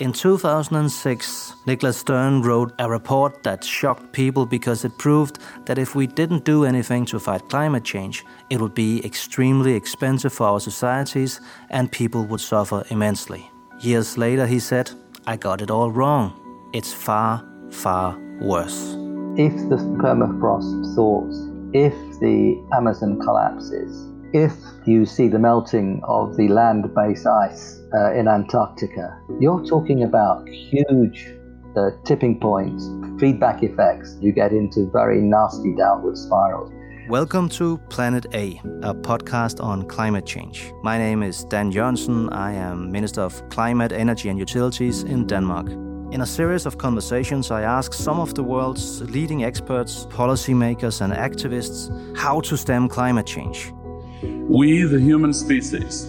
In 2006, Nicholas Stern wrote a report that shocked people because it proved that if we didn't do anything to fight climate change, it would be extremely expensive for our societies and people would suffer immensely. Years later, he said, I got it all wrong. It's far, far worse. If the permafrost thaws, if the Amazon collapses, if you see the melting of the land based ice uh, in Antarctica, you're talking about huge uh, tipping points, feedback effects. You get into very nasty downward spirals. Welcome to Planet A, a podcast on climate change. My name is Dan Jørgensen. I am Minister of Climate, Energy and Utilities in Denmark. In a series of conversations, I ask some of the world's leading experts, policymakers, and activists how to stem climate change. We, the human species,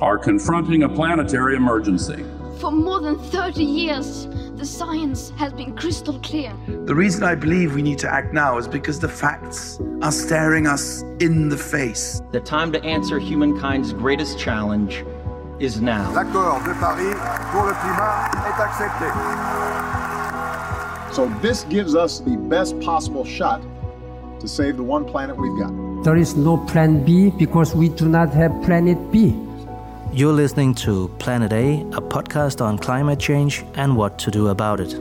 are confronting a planetary emergency. For more than 30 years, the science has been crystal clear. The reason I believe we need to act now is because the facts are staring us in the face. The time to answer humankind's greatest challenge is now. L'accord de Paris pour le climat est accepté. So this gives us the best possible shot to save the one planet we've got. There is no plan B because we do not have planet B. You're listening to Planet A, a podcast on climate change and what to do about it.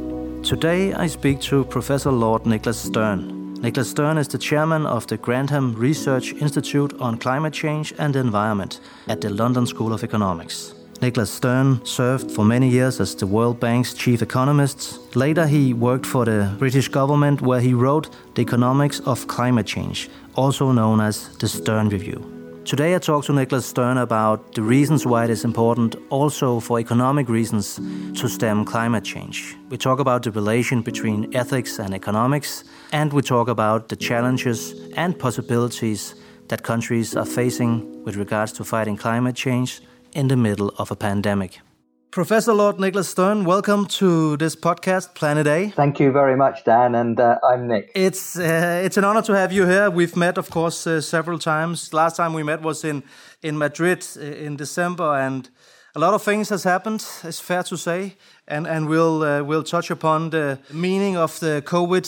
Today I speak to Professor Lord Nicholas Stern. Nicholas Stern is the chairman of the Grantham Research Institute on Climate Change and the Environment at the London School of Economics. Nicholas Stern served for many years as the World Bank's chief economist. Later, he worked for the British government, where he wrote The Economics of Climate Change, also known as the Stern Review. Today I talk to Nicholas Stern about the reasons why it is important, also for economic reasons, to stem climate change. We talk about the relation between ethics and economics, and we talk about the challenges and possibilities that countries are facing with regards to fighting climate change in the middle of a pandemic. Professor Lord Nicholas Stern, welcome to this podcast, Planet A. Thank you very much, Dan, and uh, I'm Nick. It's uh, it's an honor to have you here. We've met, of course, uh, several times. Last time we met was in in Madrid uh, in December, and a lot of things has happened. It's fair to say, and and we'll uh, we'll touch upon the meaning of the COVID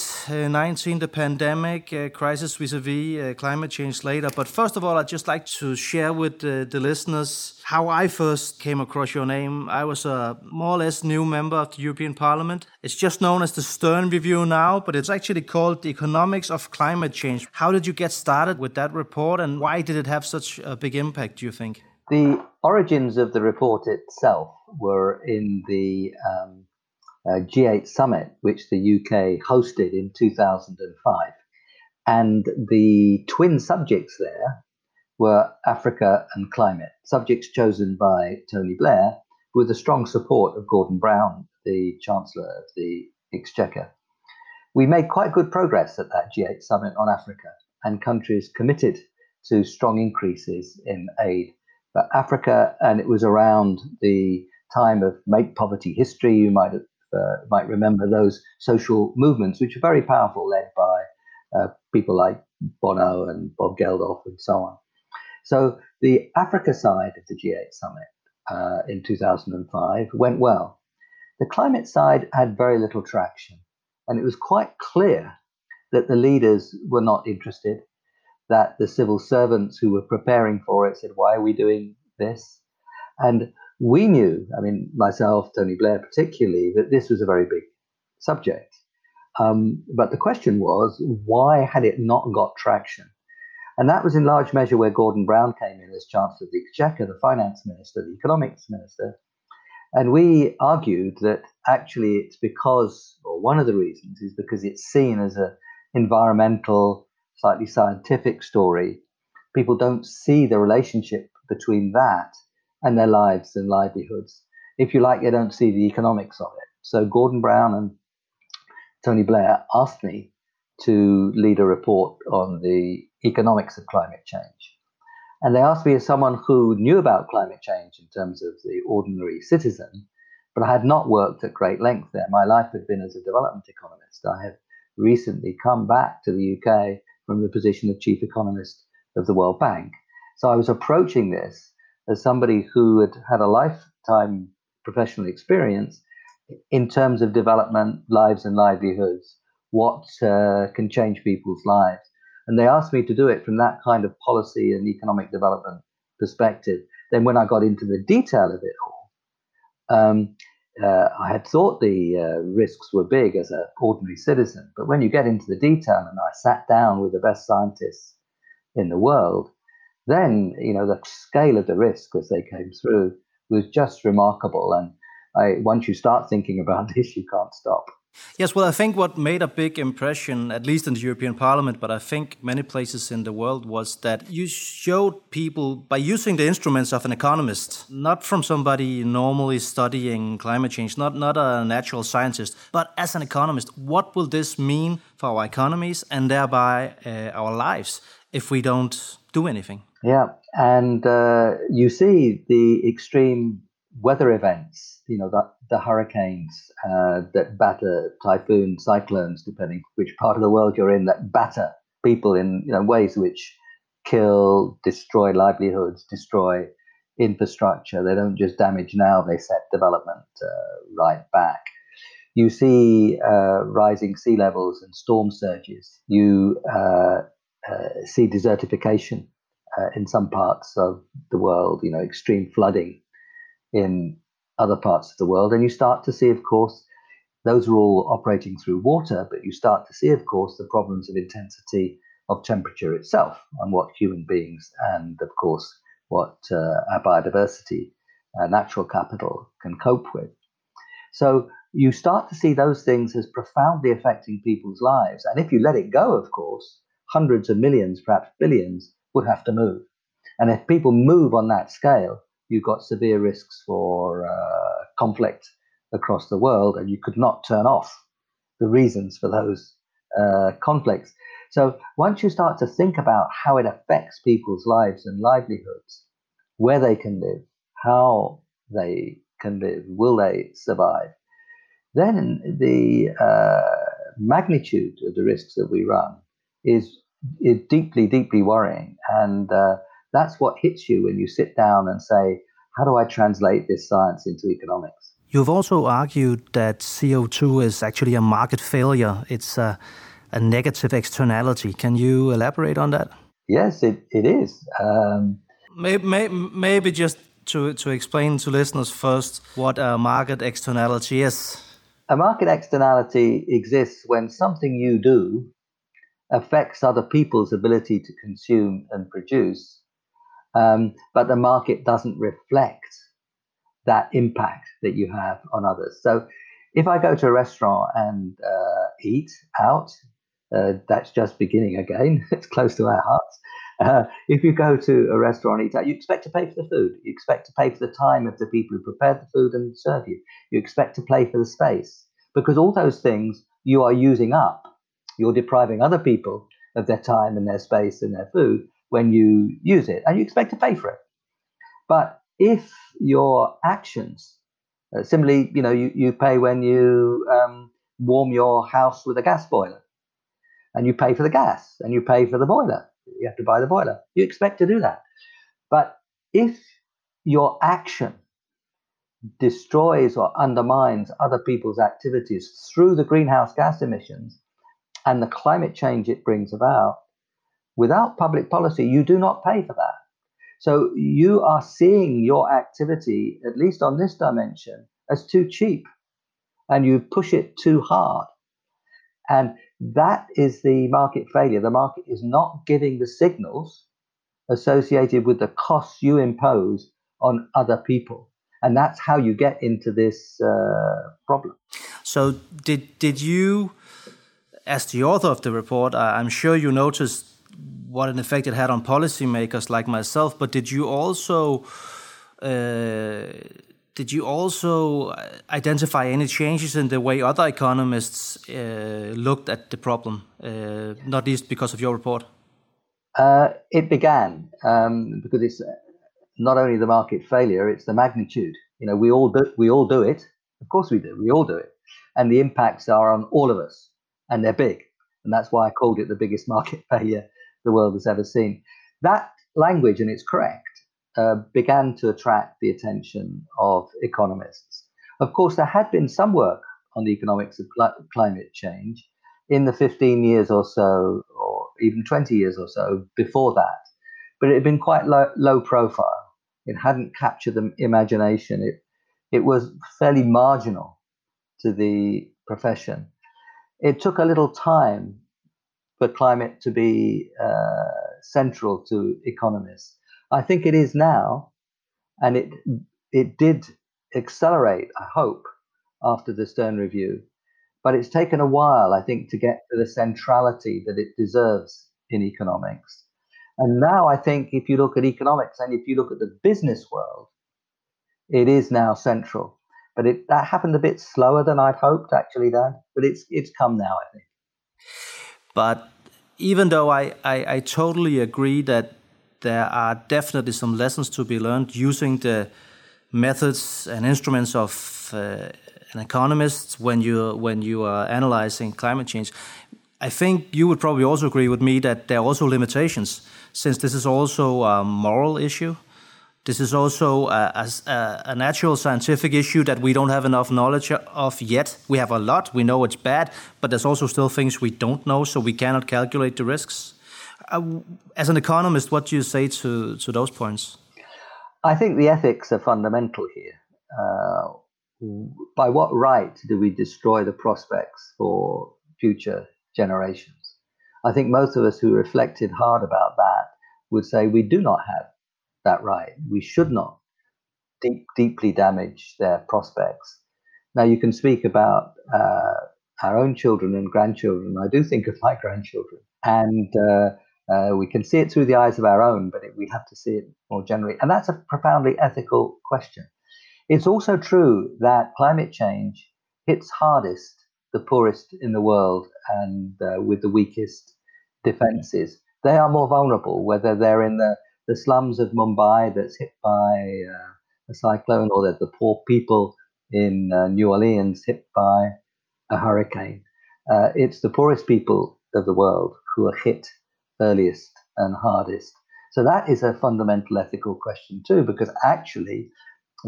nineteen, the pandemic uh, crisis vis-a-vis uh, climate change later. But first of all, I'd just like to share with the listeners how I first came across your name. I was a more or less new member of the European Parliament. It's just known as the Stern Review now, but it's actually called the Economics of Climate Change. How did you get started with that report, and why did it have such a big impact? Do you think? The origins of the report itself were in the um, uh, G8 summit, which the UK hosted in 2005. And the twin subjects there were Africa and climate, subjects chosen by Tony Blair with the strong support of Gordon Brown, the Chancellor of the Exchequer. We made quite good progress at that G8 summit on Africa, and countries committed to strong increases in aid but Africa, and it was around the time of Make Poverty History. You might have, uh, might remember those social movements, which were very powerful, led by uh, people like Bono and Bob Geldof and so on. So the Africa side of the G8 summit uh, in 2005 went well. The climate side had very little traction, and it was quite clear that the leaders were not interested that the civil servants who were preparing for it said, Why are we doing this? And we knew, I mean, myself, Tony Blair particularly, that this was a very big subject. Um, but the question was, why had it not got traction? And that was in large measure where Gordon Brown came in as Chancellor of the Exchequer, the finance minister, the economics minister. And we argued that actually it's because, or one of the reasons is because it's seen as an environmental slightly scientific story, people don't see the relationship between that and their lives and livelihoods. If you like, they don't see the economics of it. So Gordon Brown and Tony Blair asked me to lead a report on the economics of climate change. And they asked me as someone who knew about climate change in terms of the ordinary citizen, but I had not worked at great length there. My life had been as a development economist. I had recently come back to the UK from the position of chief economist of the World Bank. So I was approaching this as somebody who had had a lifetime professional experience in terms of development, lives, and livelihoods. What uh, can change people's lives? And they asked me to do it from that kind of policy and economic development perspective. Then, when I got into the detail of it all, um, uh, I had thought the uh, risks were big as an ordinary citizen. But when you get into the detail, and I sat down with the best scientists in the world, then you know the scale of the risk as they came through was just remarkable. And I, once you start thinking about this, you can't stop. Yes, well, I think what made a big impression, at least in the European Parliament, but I think many places in the world, was that you showed people by using the instruments of an economist, not from somebody normally studying climate change, not, not a natural scientist, but as an economist, what will this mean for our economies and thereby uh, our lives if we don't do anything? Yeah, and uh, you see the extreme weather events, you know, the, the hurricanes uh, that batter, typhoon, cyclones, depending which part of the world you're in, that batter people in you know, ways which kill, destroy livelihoods, destroy infrastructure. They don't just damage now, they set development uh, right back. You see uh, rising sea levels and storm surges. You uh, uh, see desertification uh, in some parts of the world, you know, extreme flooding in other parts of the world. And you start to see, of course, those are all operating through water, but you start to see, of course, the problems of intensity of temperature itself and what human beings and, of course, what uh, our biodiversity, uh, natural capital can cope with. So you start to see those things as profoundly affecting people's lives. And if you let it go, of course, hundreds of millions, perhaps billions, would have to move. And if people move on that scale, you've got severe risks for uh, conflict across the world, and you could not turn off the reasons for those uh, conflicts. So once you start to think about how it affects people's lives and livelihoods, where they can live, how they can live, will they survive, then the uh, magnitude of the risks that we run is, is deeply, deeply worrying. And uh, that's what hits you when you sit down and say, how do I translate this science into economics? You've also argued that CO2 is actually a market failure. It's a, a negative externality. Can you elaborate on that? Yes, it, it is. Um, maybe, maybe just to, to explain to listeners first what a market externality is. A market externality exists when something you do affects other people's ability to consume and produce um, but the market doesn't reflect that impact that you have on others. So if I go to a restaurant and uh, eat out, uh, that's just beginning again. it's close to our hearts. Uh, if you go to a restaurant and eat out, you expect to pay for the food. You expect to pay for the time of the people who prepared the food and serve you. You expect to pay for the space because all those things you are using up. You're depriving other people of their time and their space and their food when you use it, and you expect to pay for it. But if your actions, uh, similarly, you know, you, you pay when you um, warm your house with a gas boiler, and you pay for the gas, and you pay for the boiler. You have to buy the boiler. You expect to do that. But if your action destroys or undermines other people's activities through the greenhouse gas emissions and the climate change it brings about, Without public policy, you do not pay for that. So you are seeing your activity, at least on this dimension, as too cheap and you push it too hard. And that is the market failure. The market is not giving the signals associated with the costs you impose on other people. And that's how you get into this uh, problem. So, did, did you, as the author of the report, I'm sure you noticed what an effect it had on policymakers like myself. But did you also uh, did you also identify any changes in the way other economists uh, looked at the problem, uh, not least because of your report? Uh, it began um, because it's not only the market failure; it's the magnitude. You know, we all do we all do it. Of course, we do. We all do it, and the impacts are on all of us, and they're big. And that's why I called it the biggest market failure the world has ever seen. That language, and it's correct, uh, began to attract the attention of economists. Of course, there had been some work on the economics of cl- climate change in the 15 years or so, or even 20 years or so before that, but it had been quite low, low profile. It hadn't captured the imagination. It, it was fairly marginal to the profession. It took a little time for climate to be uh, central to economists. I think it is now, and it it did accelerate. I hope after the Stern review, but it's taken a while, I think, to get to the centrality that it deserves in economics. And now I think if you look at economics and if you look at the business world, it is now central. But it, that happened a bit slower than I'd hoped, actually, Dan. But it's it's come now, I think. But even though I, I, I totally agree that there are definitely some lessons to be learned using the methods and instruments of uh, an economist when you when you are analyzing climate change. I think you would probably also agree with me that there are also limitations, since this is also a moral issue. This is also a, a, a, natural scientific issue that we don't have enough knowledge of yet. We have a lot, we know it's bad, but there's also still things we don't know, so we cannot calculate the risks. Uh, as an economist, what do you say to, to those points? I think the ethics are fundamental here. Uh, by what right do we destroy the prospects for future generations? I think most of us who reflected hard about that would say we do not have that right. We should not deep, deeply damage their prospects. Now, you can speak about uh, our own children and grandchildren. I do think of my grandchildren, and uh, uh, we can see it through the eyes of our own, but it, we have to see it more generally. And that's a profoundly ethical question. It's also true that climate change hits hardest the poorest in the world and uh, with the weakest defenses. They are more vulnerable, whether they're in the, the slums of Mumbai that's hit by uh, a cyclone or that the poor people in uh, New Orleans hit by a hurricane. Uh, it's the poorest people of the world who are hit earliest and hardest. So that is a fundamental ethical question too, because actually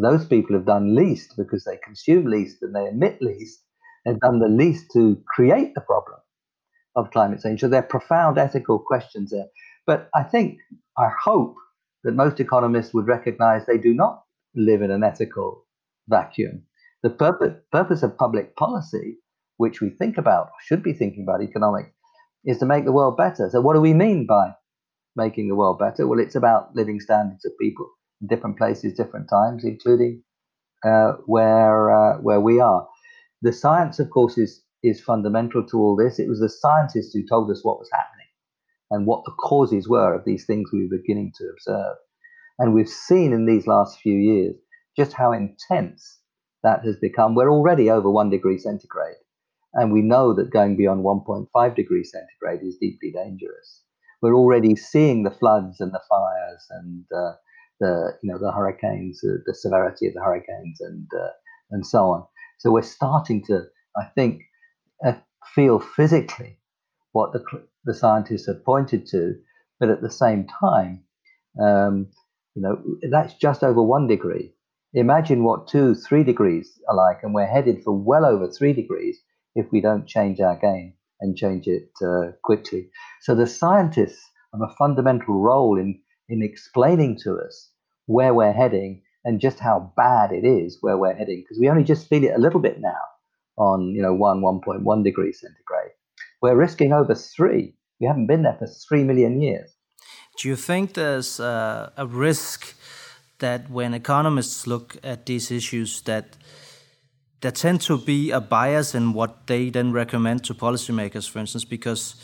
those people have done least because they consume least and they emit least. They've done the least to create the problem of climate change. So there are profound ethical questions there. But I think, I hope that most economists would recognize they do not live in an ethical vacuum. The purpose, purpose of public policy, which we think about, should be thinking about economics, is to make the world better. So, what do we mean by making the world better? Well, it's about living standards of people in different places, different times, including uh, where uh, where we are. The science, of course, is is fundamental to all this. It was the scientists who told us what was happening and what the causes were of these things we were beginning to observe. And we've seen in these last few years just how intense that has become. We're already over one degree centigrade, and we know that going beyond 1.5 degrees centigrade is deeply dangerous. We're already seeing the floods and the fires and uh, the you know the hurricanes, uh, the severity of the hurricanes, and uh, and so on. So we're starting to, I think, uh, feel physically what the the scientists have pointed to, but at the same time, um, you know, that's just over one degree. Imagine what two, three degrees are like, and we're headed for well over three degrees if we don't change our game and change it uh, quickly. So the scientists have a fundamental role in in explaining to us where we're heading and just how bad it is where we're heading because we only just feel it a little bit now on you know 1 1.1 degrees centigrade we're risking over 3 we haven't been there for 3 million years do you think there's uh, a risk that when economists look at these issues that there tend to be a bias in what they then recommend to policymakers for instance because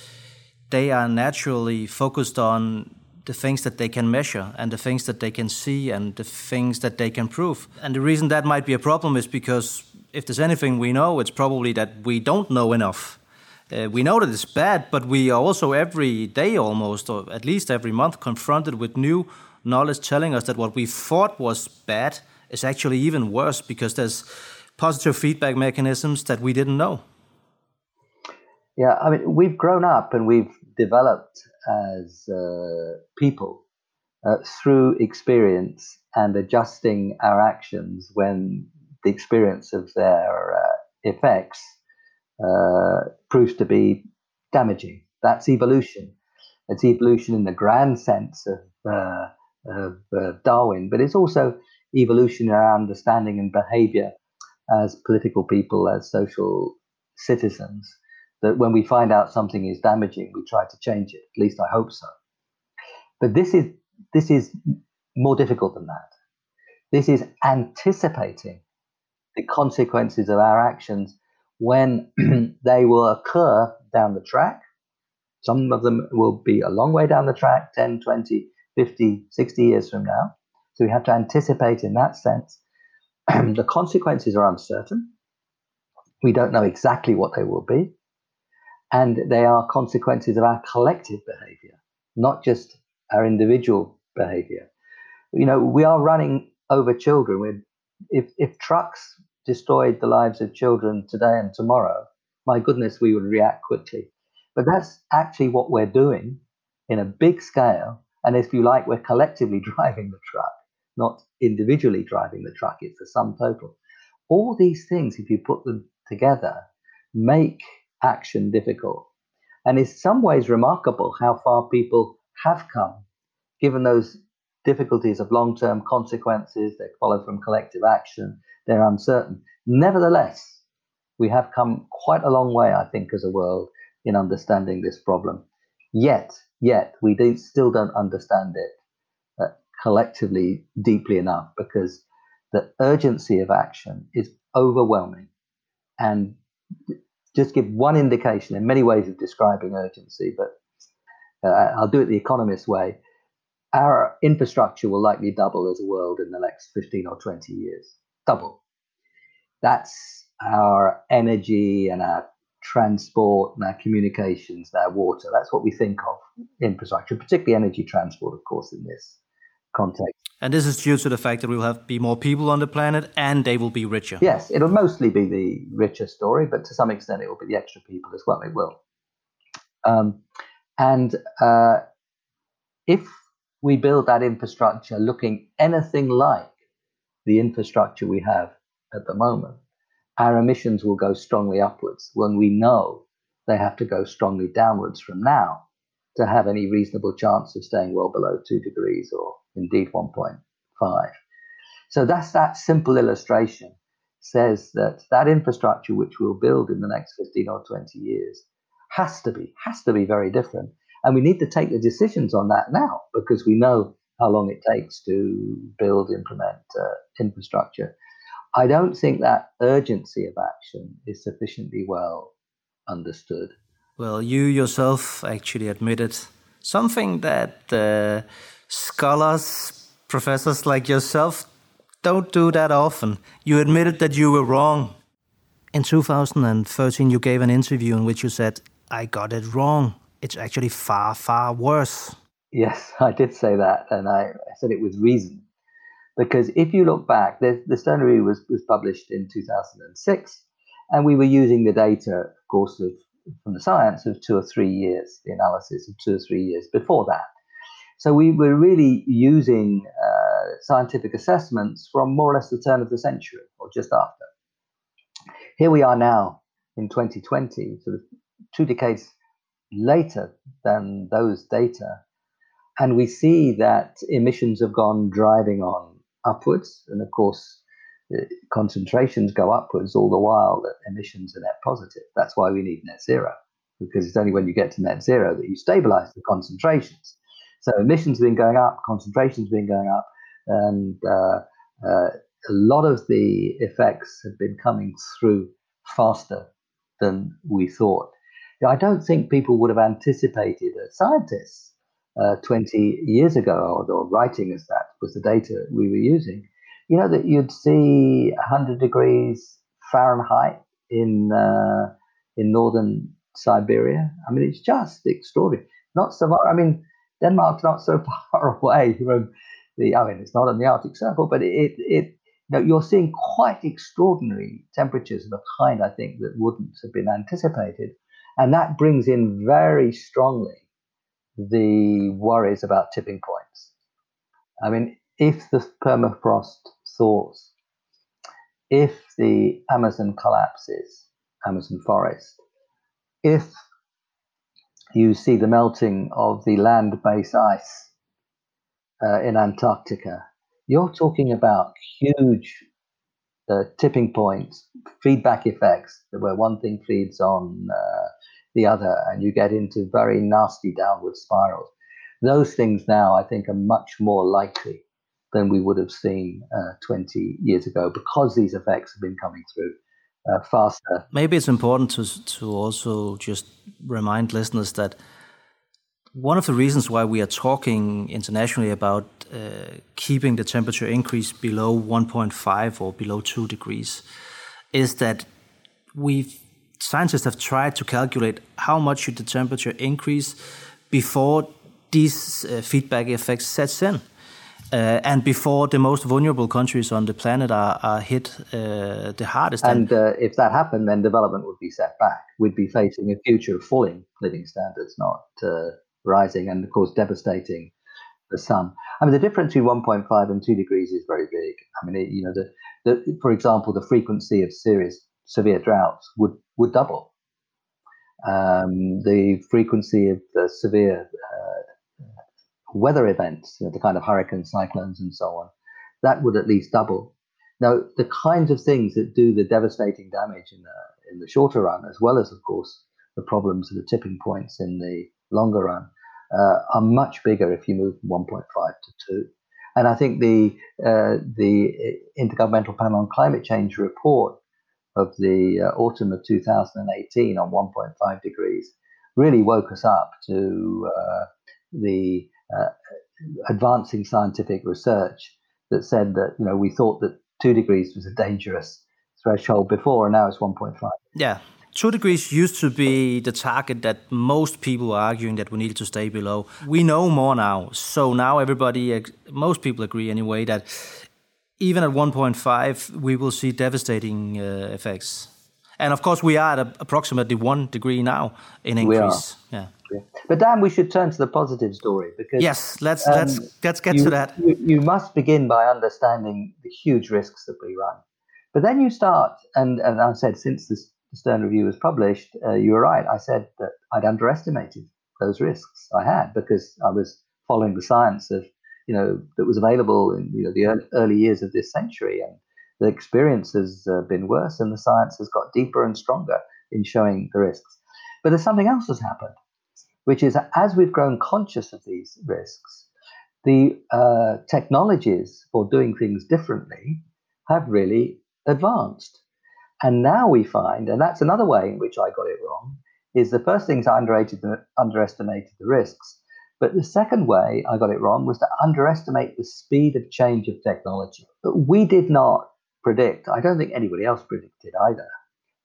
they are naturally focused on the things that they can measure and the things that they can see and the things that they can prove. And the reason that might be a problem is because if there's anything we know, it's probably that we don't know enough. Uh, we know that it's bad, but we are also every day almost, or at least every month, confronted with new knowledge telling us that what we thought was bad is actually even worse because there's positive feedback mechanisms that we didn't know. Yeah, I mean, we've grown up and we've developed as uh, people uh, through experience and adjusting our actions when the experience of their uh, effects uh, proves to be damaging. That's evolution. It's evolution in the grand sense of, uh, of uh, Darwin, but it's also evolution in our understanding and behavior as political people, as social citizens. That when we find out something is damaging, we try to change it. At least I hope so. But this is this is more difficult than that. This is anticipating the consequences of our actions when they will occur down the track. Some of them will be a long way down the track 10, 20, 50, 60 years from now. So we have to anticipate in that sense. the consequences are uncertain. We don't know exactly what they will be. And they are consequences of our collective behavior, not just our individual behavior. You know, we are running over children. We're, if, if trucks destroyed the lives of children today and tomorrow, my goodness, we would react quickly. But that's actually what we're doing in a big scale. And if you like, we're collectively driving the truck, not individually driving the truck. It's the sum total. All these things, if you put them together, make action difficult. And in some ways remarkable how far people have come, given those difficulties of long term consequences that follow from collective action, they're uncertain. Nevertheless, we have come quite a long way, I think, as a world in understanding this problem. Yet, yet, we do, still don't understand it uh, collectively deeply enough because the urgency of action is overwhelming. And just give one indication in many ways of describing urgency, but uh, I'll do it the economist way. Our infrastructure will likely double as a world in the next 15 or 20 years. Double. That's our energy and our transport and our communications and our water. That's what we think of infrastructure, particularly energy transport, of course, in this context. And this is due to the fact that we'll have be more people on the planet and they will be richer. Yes, it'll mostly be the richer story, but to some extent it will be the extra people as well. It will. Um, and uh, if we build that infrastructure looking anything like the infrastructure we have at the moment, our emissions will go strongly upwards when we know they have to go strongly downwards from now to have any reasonable chance of staying well below two degrees or indeed 1.5. So that's that simple illustration says that that infrastructure which we'll build in the next 15 or 20 years has to be has to be very different and we need to take the decisions on that now because we know how long it takes to build implement uh, infrastructure i don't think that urgency of action is sufficiently well understood well you yourself actually admitted something that uh, scholars, professors like yourself, don't do that often. You admitted that you were wrong. In 2013, you gave an interview in which you said, I got it wrong. It's actually far, far worse. Yes, I did say that, and I, I said it with reason. Because if you look back, the, the Review was, was published in 2006, and we were using the data, of course, of, from the science of two or three years, the analysis of two or three years before that. So we were really using uh, scientific assessments from more or less the turn of the century or just after. Here we are now in 2020, sort of two decades later than those data, and we see that emissions have gone driving on upwards, and of course, concentrations go upwards all the while that emissions are net positive. That's why we need net zero, because it's only when you get to net zero that you stabilize the concentrations. So emissions have been going up, concentrations have been going up, and uh, uh, a lot of the effects have been coming through faster than we thought. I don't think people would have anticipated, as scientists, uh, 20 years ago, or, writing as that was the data we were using, you know, that you'd see 100 degrees Fahrenheit in, uh, in northern Siberia. I mean, it's just extraordinary. Not so much, I mean, Denmark's not so far away from the. I mean, it's not on the Arctic Circle, but it it you you're seeing quite extraordinary temperatures of a kind I think that wouldn't have been anticipated, and that brings in very strongly the worries about tipping points. I mean, if the permafrost thaws, if the Amazon collapses, Amazon forest, if you see the melting of the land based ice uh, in Antarctica, you're talking about huge uh, tipping points, feedback effects, where one thing feeds on uh, the other, and you get into very nasty downward spirals. Those things now, I think, are much more likely than we would have seen uh, 20 years ago because these effects have been coming through uh, faster. Maybe it's important to to also just remind listeners that one of the reasons why we are talking internationally about uh, keeping the temperature increase below 1.5 or below 2 degrees is that we scientists have tried to calculate how much should the temperature increase before these uh, feedback effects sets in. Uh, and before the most vulnerable countries on the planet are, are hit uh, the hardest. And uh, if that happened, then development would be set back. We'd be facing a future of falling living standards, not uh, rising, and of course, devastating the sun. I mean, the difference between 1.5 and 2 degrees is very big. I mean, it, you know, the, the, for example, the frequency of serious severe droughts would, would double. Um, the frequency of the severe uh, weather events, you know, the kind of hurricanes, cyclones, and so on, that would at least double. Now, the kinds of things that do the devastating damage in the, in the shorter run, as well as, of course, the problems of the tipping points in the longer run, uh, are much bigger if you move from 1.5 to 2. And I think the uh, the Intergovernmental Panel on Climate Change report of the uh, autumn of 2018 on 1.5 degrees really woke us up to uh, the uh, advancing scientific research that said that you know we thought that two degrees was a dangerous threshold before, and now it's 1.5. Yeah, two degrees used to be the target that most people were arguing that we needed to stay below. We know more now, so now everybody, most people agree anyway that even at 1.5 we will see devastating uh, effects. And of course, we are at approximately one degree now in increase. Yeah. But Dan, we should turn to the positive story because yes, let's um, let's let's get you, to that. You, you, must begin by understanding the huge risks that we run, but then you start, and and I said since this Stern review was published, uh, you were right. I said that I'd underestimated those risks. I had because I was following the science of you know that was available in you know the early, years of this century, and the experience has uh, been worse, and the science has got deeper and stronger in showing the risks. But there's something else has happened which is as we've grown conscious of these risks, the uh, technologies for doing things differently have really advanced. And now we find, and that's another way in which I got it wrong, is the first things I underestimated, underestimated the risks. But the second way I got it wrong was to underestimate the speed of change of technology. But we did not predict, I don't think anybody else predicted either,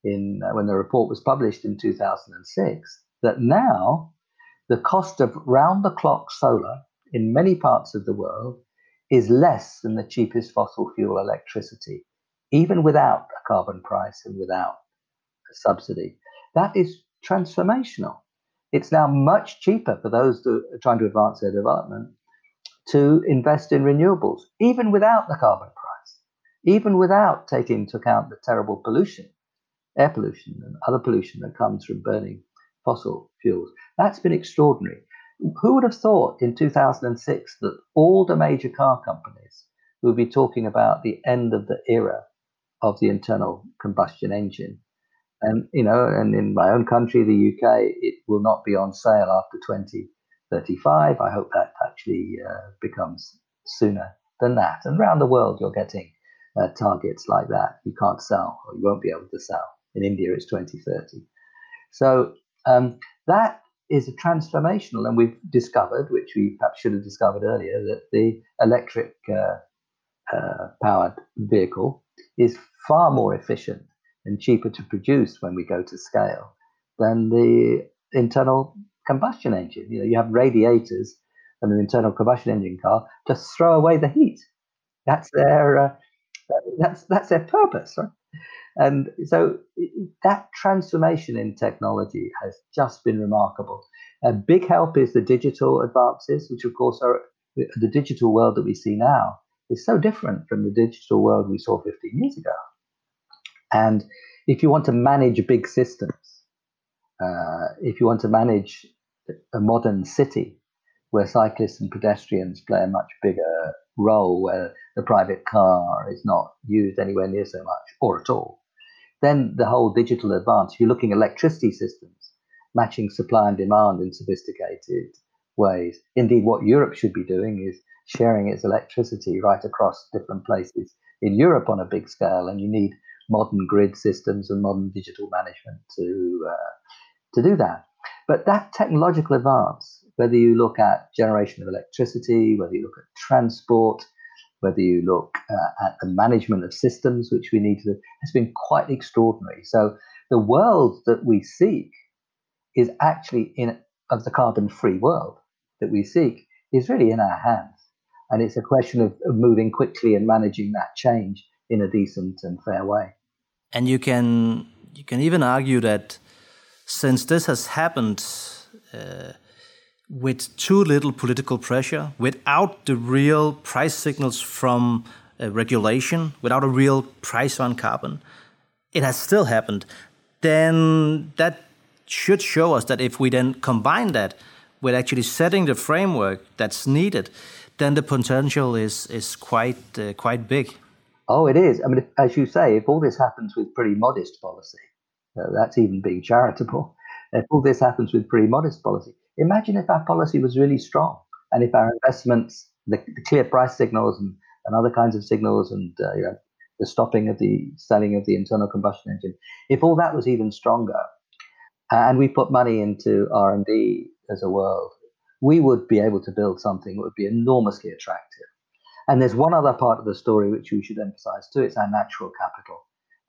in, uh, when the report was published in 2006, that now the cost of round the clock solar in many parts of the world is less than the cheapest fossil fuel electricity, even without a carbon price and without a subsidy. That is transformational. It's now much cheaper for those that are trying to advance their development to invest in renewables, even without the carbon price, even without taking into account the terrible pollution, air pollution, and other pollution that comes from burning fossil fuels. That's been extraordinary. Who would have thought in 2006 that all the major car companies would be talking about the end of the era of the internal combustion engine? And, you know, and in my own country, the UK, it will not be on sale after 2035. I hope that actually uh, becomes sooner than that. And around the world, you're getting uh, targets like that. You can't sell, or you won't be able to sell. In India, it's 2030. So um, that is a transformational, and we've discovered, which we perhaps should have discovered earlier, that the electric uh, uh, powered vehicle is far more efficient and cheaper to produce when we go to scale than the internal combustion engine. You know, you have radiators and an internal combustion engine car to throw away the heat. That's their uh, that's that's their purpose, right? And so that transformation in technology has just been remarkable. A big help is the digital advances, which of course are the digital world that we see now is so different from the digital world we saw 15 years ago. And if you want to manage big systems, uh, if you want to manage a modern city where cyclists and pedestrians play a much bigger role, where the private car is not used anywhere near so much or at all, then the whole digital advance, you're looking at electricity systems, matching supply and demand in sophisticated ways. Indeed, what Europe should be doing is sharing its electricity right across different places in Europe on a big scale, and you need modern grid systems and modern digital management to uh, to do that. But that technological advance, whether you look at generation of electricity, whether you look at transport, whether you look uh, at the management of systems, which we need to, has been quite extraordinary. So the world that we seek is actually in of the carbon-free world that we seek is really in our hands, and it's a question of, of moving quickly and managing that change in a decent and fair way. And you can you can even argue that since this has happened uh, with too little political pressure, without the real price signals from uh, regulation, without a real price on carbon, it has still happened. Then that should show us that if we then combine that with actually setting the framework that's needed, then the potential is is quite uh, quite big. Oh, it is. I mean, as you say, if all this happens with pretty modest policy, uh, that's even being charitable. If all this happens with pretty modest policy, imagine if our policy was really strong and if our investments, the, the clear price signals and, and other kinds of signals and uh, you know, the stopping of the selling of the internal combustion engine, if all that was even stronger, and we put money into R&D as a world, we would be able to build something that would be enormously attractive. And there's one other part of the story which we should emphasize too. It's our natural capital,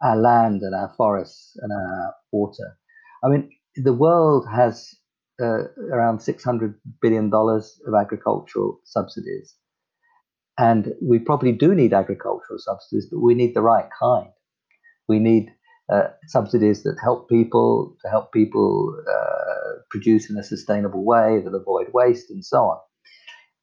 our land and our forests and our water. I mean, the world has uh, around $600 billion of agricultural subsidies. And we probably do need agricultural subsidies, but we need the right kind. We need uh, subsidies that help people to help people uh, produce in a sustainable way that avoid waste and so on.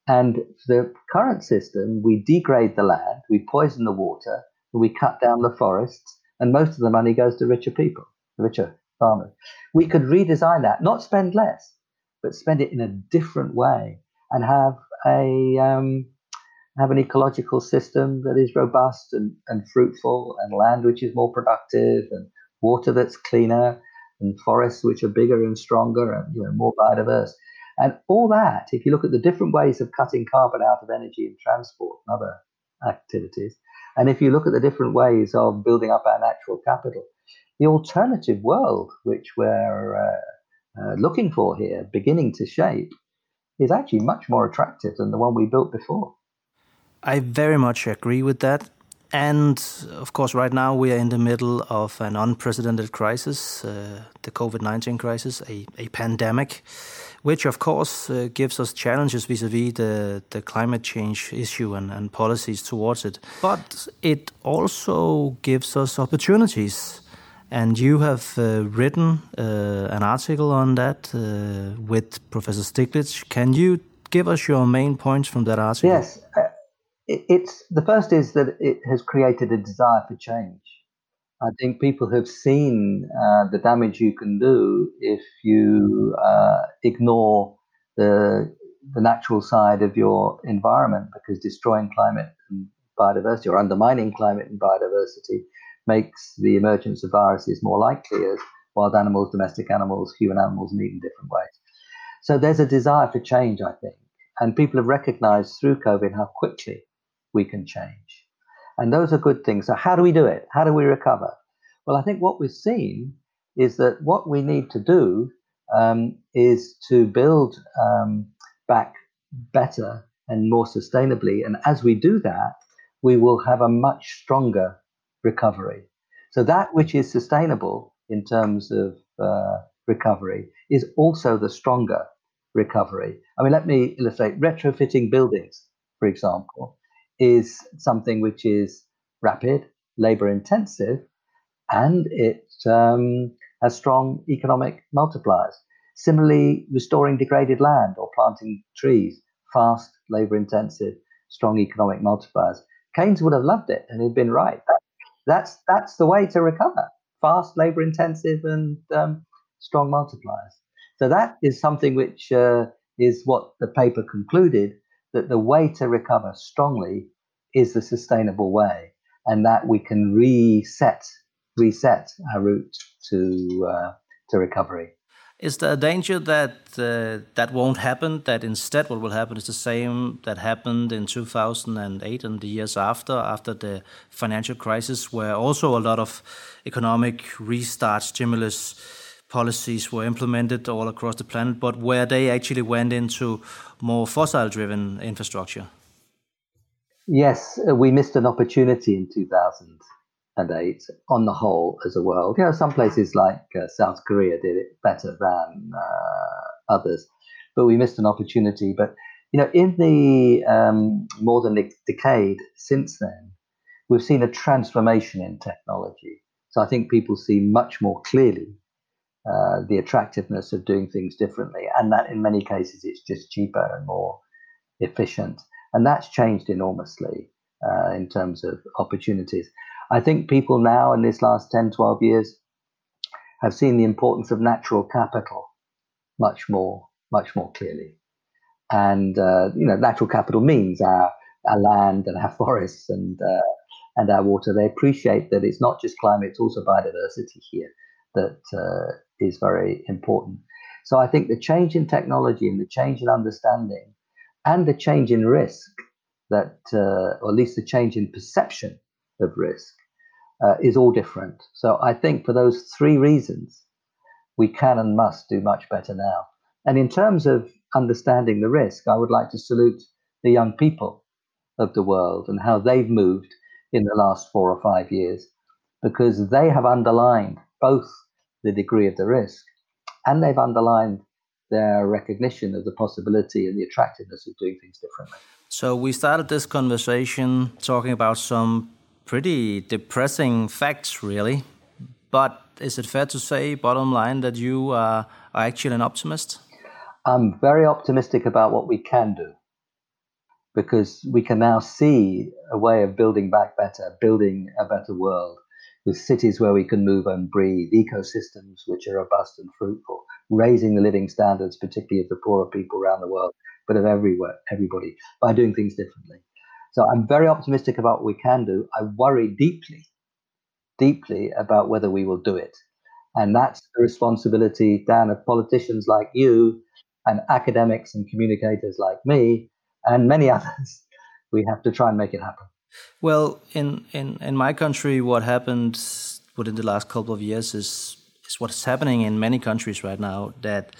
And the current system, we degrade the land, we poison the water, we cut down the forests, and most of the money goes to richer people, richer farmers. We could redesign that, not spend less, but spend it in a different way and have a um, have an ecological system that is robust and, and fruitful, and land which is more productive, and water that's cleaner, and forests which are bigger and stronger and you know more biodiverse. And all that, if you look at the different ways of cutting carbon out of energy and transport and other activities, and if you look at the different ways of building up our natural capital, the alternative world which we're uh, uh, looking for here, beginning to shape, is actually much more attractive than the one we built before. I very much agree with that. And of course, right now we are in the middle of an unprecedented crisis, uh, the COVID 19 crisis, a, a, pandemic, which of course uh, gives us challenges vis a vis the, the climate change issue and, and policies towards it. But it also gives us opportunities. And you have uh, written uh, an article on that uh, with Professor Stiglitz. Can you give us your main points from that article? Yes it's the first is that it has created a desire for change. I think people have seen uh, the damage you can do if you uh, ignore the the natural side of your environment because destroying climate and biodiversity or undermining climate and biodiversity makes the emergence of viruses more likely as wild animals, domestic animals, human animals meet in different ways. So there's a desire for change, I think. And people have recognized through COVID how quickly we can change. And those are good things. So, how do we do it? How do we recover? Well, I think what we've seen is that what we need to do um, is to build um, back better and more sustainably. And as we do that, we will have a much stronger recovery. So, that which is sustainable in terms of uh, recovery is also the stronger recovery. I mean, let me illustrate retrofitting buildings, for example, is something which is rapid, labor intensive, and it um, has strong economic multipliers. Similarly, restoring degraded land or planting trees fast, labor intensive, strong economic multipliers. Keynes would have loved it and he'd been right. That's, that's the way to recover fast, labor intensive, and um, strong multipliers. So that is something which uh, is what the paper concluded that the way to recover strongly is the sustainable way, and that we can reset reset our route to uh, to recovery. Is there a danger that uh, that won't happen? That instead, what will happen is the same that happened in 2008 and the years after, after the financial crisis, where also a lot of economic restart stimulus policies were implemented all across the planet, but where they actually went into more fossil-driven infrastructure. Yes, uh, we missed an opportunity in 2008 on the whole as a world. You know, some places like uh, South Korea did it better than uh, others, but we missed an opportunity. But you know, in the um, more than a decade since then, we've seen a transformation in technology. So I think people see much more clearly uh, the attractiveness of doing things differently, and that in many cases it's just cheaper and more efficient. And that's changed enormously uh, in terms of opportunities. I think people now in this last 10, 12 years have seen the importance of natural capital much more, much more clearly. And, uh, you know, natural capital means our, our land and our forests and, uh, and our water. They appreciate that it's not just climate, it's also biodiversity here that uh, is very important. So I think the change in technology and the change in understanding and the change in risk that, uh, or at least the change in perception of risk uh, is all different. So I think for those three reasons, we can and must do much better now. And in terms of understanding the risk, I would like to salute the young people of the world and how they've moved in the last four or five years, because they have underlined both the degree of the risk and they've underlined their recognition of the possibility and the attractiveness of doing things differently. So we started this conversation talking about some pretty depressing facts, really. But is it fair to say, bottom line, that you are, are actually an optimist? I'm very optimistic about what we can do because we can now see a way of building back better, building a better world with cities where we can move and breathe, ecosystems which are robust and fruitful, raising the living standards, particularly of the poorer people around the world, but of everywhere, everybody, by doing things differently. So I'm very optimistic about what we can do. I worry deeply, deeply about whether we will do it. And that's the responsibility, Dan, of politicians like you and academics and communicators like me and many others. We have to try and make it happen. Well, in, in, in my country, what happened within the last couple of years is, is what's happening in many countries right now that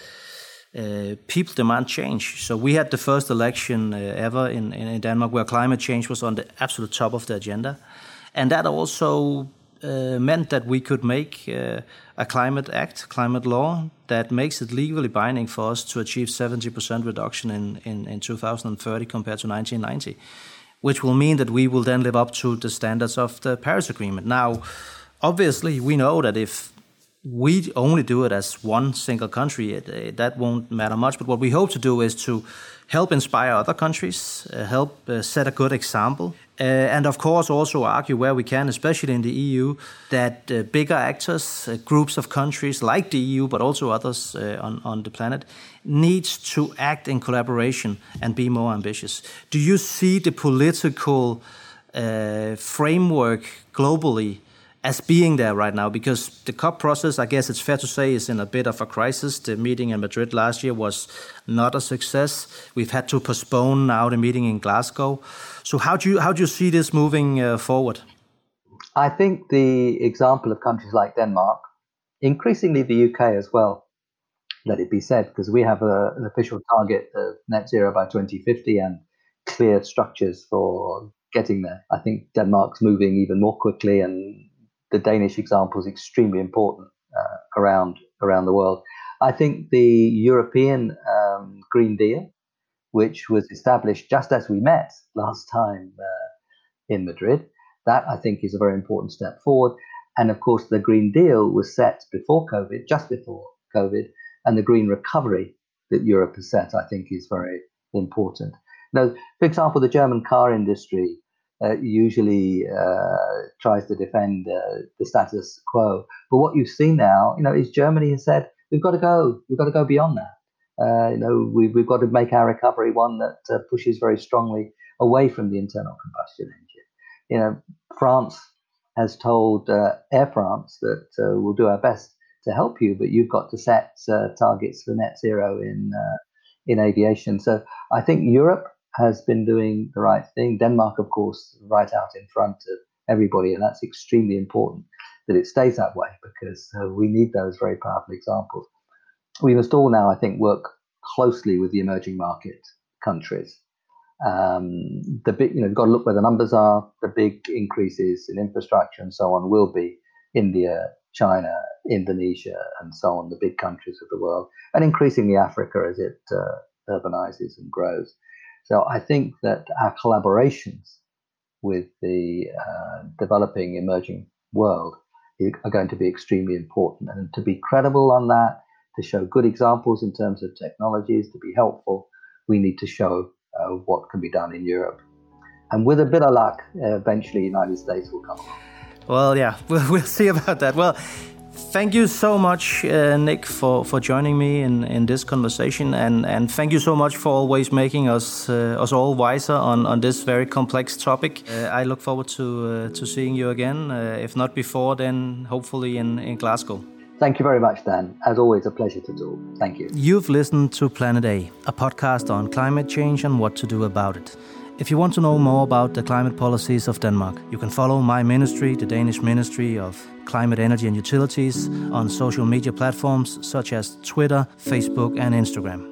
uh, people demand change. So we had the first election uh, ever in, in Denmark where climate change was on the absolute top of the agenda. And that also uh, meant that we could make uh, a climate act, climate law, that makes it legally binding for us to achieve 70% reduction in, in, in 2030 compared to 1990, which will mean that we will then live up to the standards of the Paris Agreement. Now, obviously, we know that if we only do it as one single country, it, it, that won't matter much. But what we hope to do is to help inspire other countries, uh, help uh, set a good example, uh, and of course also argue where we can, especially in the EU, that uh, bigger actors, uh, groups of countries like the EU, but also others uh, on, on the planet, needs to act in collaboration and be more ambitious. Do you see the political framework globally? As being there right now because the COP process, I guess it's fair to say, is in a bit of a crisis. The meeting in Madrid last year was not a success. We've had to postpone now the meeting in Glasgow. So how do you how do you see this moving uh, forward? I think the example of countries like Denmark, increasingly the UK as well, let it be said, because we have a, an official target of net zero by 2050 and clear structures for getting there. I think Denmark's moving even more quickly and the Danish example is extremely important uh, around around the world. I think the European um, Green Deal, which was established just as we met last time uh, in Madrid, that I think is a very important step forward. And of course, the Green Deal was set before COVID, just before COVID, and the Green Recovery that Europe has set, I think, is very important. Now, for example, the German car industry usually uh, tries to defend uh, the status quo. But what you've seen now, you know, is Germany has said we've got to go, we've got to go beyond that. Uh, you know, we, we've got to make our recovery one that uh, pushes very strongly away from the internal combustion engine. You know, France has told uh, Air France that we'll do our best to help you, but you've got to set targets for net zero in in aviation. So I think Europe has been doing the right thing. Denmark, of course, right out in front of everybody, and that's extremely important that it stays that way because uh, we need those very powerful examples. We must all now, I think, work closely with the emerging market countries. Um, the big, you know, you've got to look where the numbers are. The big increases in infrastructure and so on will be India, China, Indonesia, and so on, the big countries of the world, and increasingly Africa as it uh, urbanizes and grows. So I think that our collaborations with the uh, developing emerging world are going to be extremely important. And to be credible on that, to show good examples in terms of technologies, to be helpful, we need to show uh, what can be done in Europe. And with a bit of luck, uh, eventually the United States will come along. Well, yeah, we'll, we'll see about that. Well, Thank you so much, uh, Nick, for, for joining me in, in this conversation, and, and thank you so much for always making us uh, us all wiser on, on this very complex topic. Uh, I look forward to uh, to seeing you again, uh, if not before, then hopefully in, in Glasgow. Thank you very much, Dan. As always, a pleasure to talk. Thank you. You've listened to Planet A, a podcast on climate change and what to do about it. If you want to know more about the climate policies of Denmark, you can follow my ministry, the Danish Ministry of Climate, Energy and Utilities, on social media platforms such as Twitter, Facebook, and Instagram.